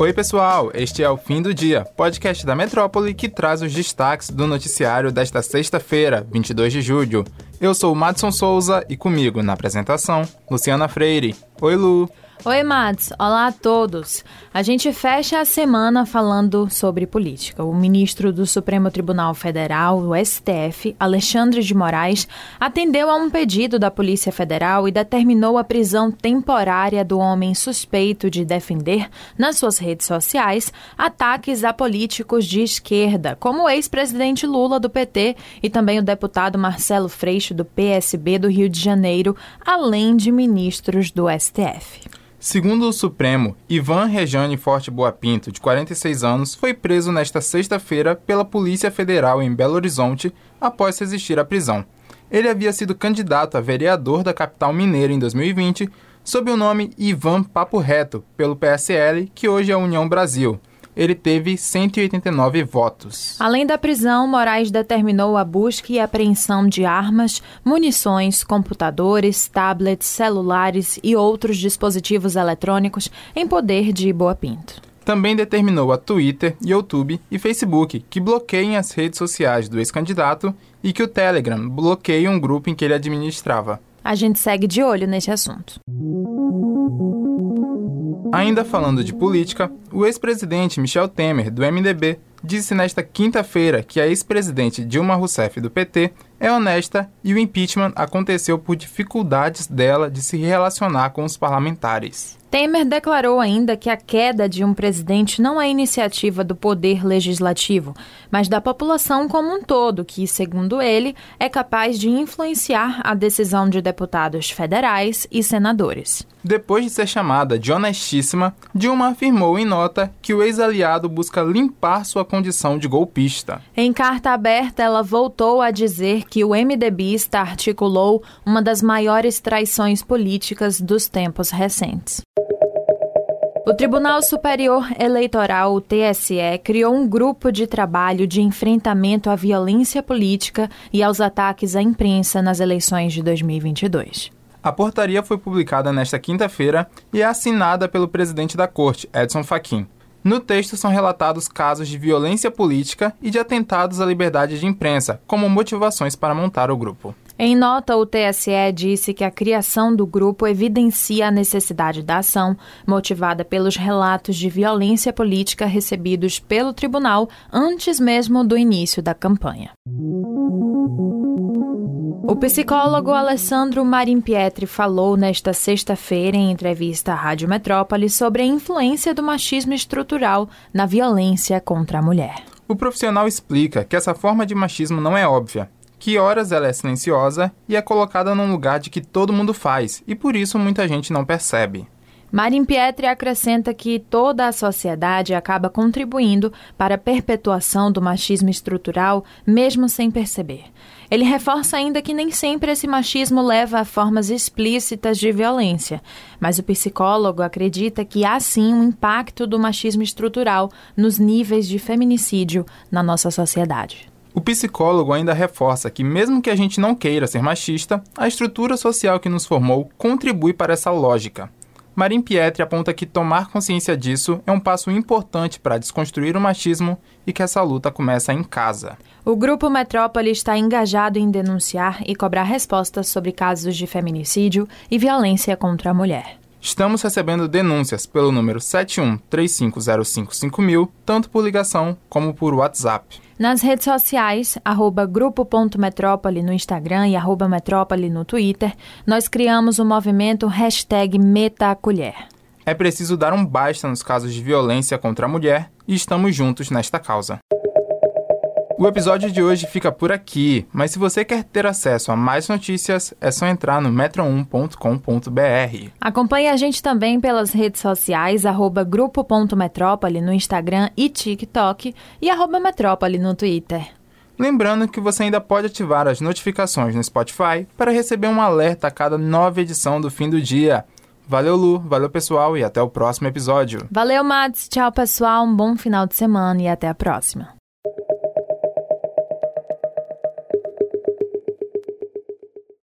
Oi, pessoal! Este é o Fim do Dia, podcast da Metrópole que traz os destaques do noticiário desta sexta-feira, 22 de julho. Eu sou o Madson Souza e comigo na apresentação, Luciana Freire. Oi, Lu! Oi, Mads. Olá a todos. A gente fecha a semana falando sobre política. O ministro do Supremo Tribunal Federal, o STF, Alexandre de Moraes, atendeu a um pedido da Polícia Federal e determinou a prisão temporária do homem suspeito de defender, nas suas redes sociais, ataques a políticos de esquerda, como o ex-presidente Lula do PT e também o deputado Marcelo Freixo do PSB do Rio de Janeiro, além de ministros do STF. Segundo o Supremo, Ivan Rejane Forte Boa Pinto, de 46 anos, foi preso nesta sexta-feira pela Polícia Federal em Belo Horizonte após resistir à prisão. Ele havia sido candidato a vereador da capital mineira em 2020 sob o nome Ivan Papo Reto, pelo PSL, que hoje é a União Brasil ele teve 189 votos. Além da prisão, Moraes determinou a busca e apreensão de armas, munições, computadores, tablets, celulares e outros dispositivos eletrônicos em poder de Boa Pinto. Também determinou a Twitter, YouTube e Facebook que bloqueiem as redes sociais do ex-candidato e que o Telegram bloqueie um grupo em que ele administrava. A gente segue de olho nesse assunto. Ainda falando de política, o ex-presidente Michel Temer, do MDB, disse nesta quinta-feira que a ex-presidente Dilma Rousseff, do PT, é honesta e o impeachment aconteceu por dificuldades dela de se relacionar com os parlamentares. Temer declarou ainda que a queda de um presidente não é iniciativa do poder legislativo, mas da população como um todo, que, segundo ele, é capaz de influenciar a decisão de deputados federais e senadores. Depois de ser chamada de honestíssima, Dilma afirmou em nota que o ex-aliado busca limpar sua condição de golpista. Em carta aberta, ela voltou a dizer que o MDBista articulou uma das maiores traições políticas dos tempos recentes. O Tribunal Superior Eleitoral, o TSE, criou um grupo de trabalho de enfrentamento à violência política e aos ataques à imprensa nas eleições de 2022. A portaria foi publicada nesta quinta-feira e é assinada pelo presidente da corte, Edson Fachin. No texto são relatados casos de violência política e de atentados à liberdade de imprensa, como motivações para montar o grupo. Em nota, o TSE disse que a criação do grupo evidencia a necessidade da ação, motivada pelos relatos de violência política recebidos pelo tribunal antes mesmo do início da campanha. O psicólogo Alessandro Marimpietri falou nesta sexta-feira em entrevista à Rádio Metrópole sobre a influência do machismo estrutural na violência contra a mulher. O profissional explica que essa forma de machismo não é óbvia que horas ela é silenciosa e é colocada num lugar de que todo mundo faz, e por isso muita gente não percebe. Marin Pietri acrescenta que toda a sociedade acaba contribuindo para a perpetuação do machismo estrutural, mesmo sem perceber. Ele reforça ainda que nem sempre esse machismo leva a formas explícitas de violência, mas o psicólogo acredita que há sim um impacto do machismo estrutural nos níveis de feminicídio na nossa sociedade. O psicólogo ainda reforça que, mesmo que a gente não queira ser machista, a estrutura social que nos formou contribui para essa lógica. Marim Pietri aponta que tomar consciência disso é um passo importante para desconstruir o machismo e que essa luta começa em casa. O Grupo Metrópole está engajado em denunciar e cobrar respostas sobre casos de feminicídio e violência contra a mulher. Estamos recebendo denúncias pelo número 7135055000, tanto por ligação como por WhatsApp. Nas redes sociais, arroba grupo.metrópole no Instagram e arroba metrópole no Twitter, nós criamos o movimento hashtag MetaColher. É preciso dar um basta nos casos de violência contra a mulher e estamos juntos nesta causa. O episódio de hoje fica por aqui, mas se você quer ter acesso a mais notícias, é só entrar no metro1.com.br. Acompanhe a gente também pelas redes sociais, arroba grupo.metrópole no Instagram e TikTok e arroba metrópole no Twitter. Lembrando que você ainda pode ativar as notificações no Spotify para receber um alerta a cada nova edição do fim do dia. Valeu, Lu, valeu pessoal e até o próximo episódio. Valeu, Mads, tchau pessoal, um bom final de semana e até a próxima.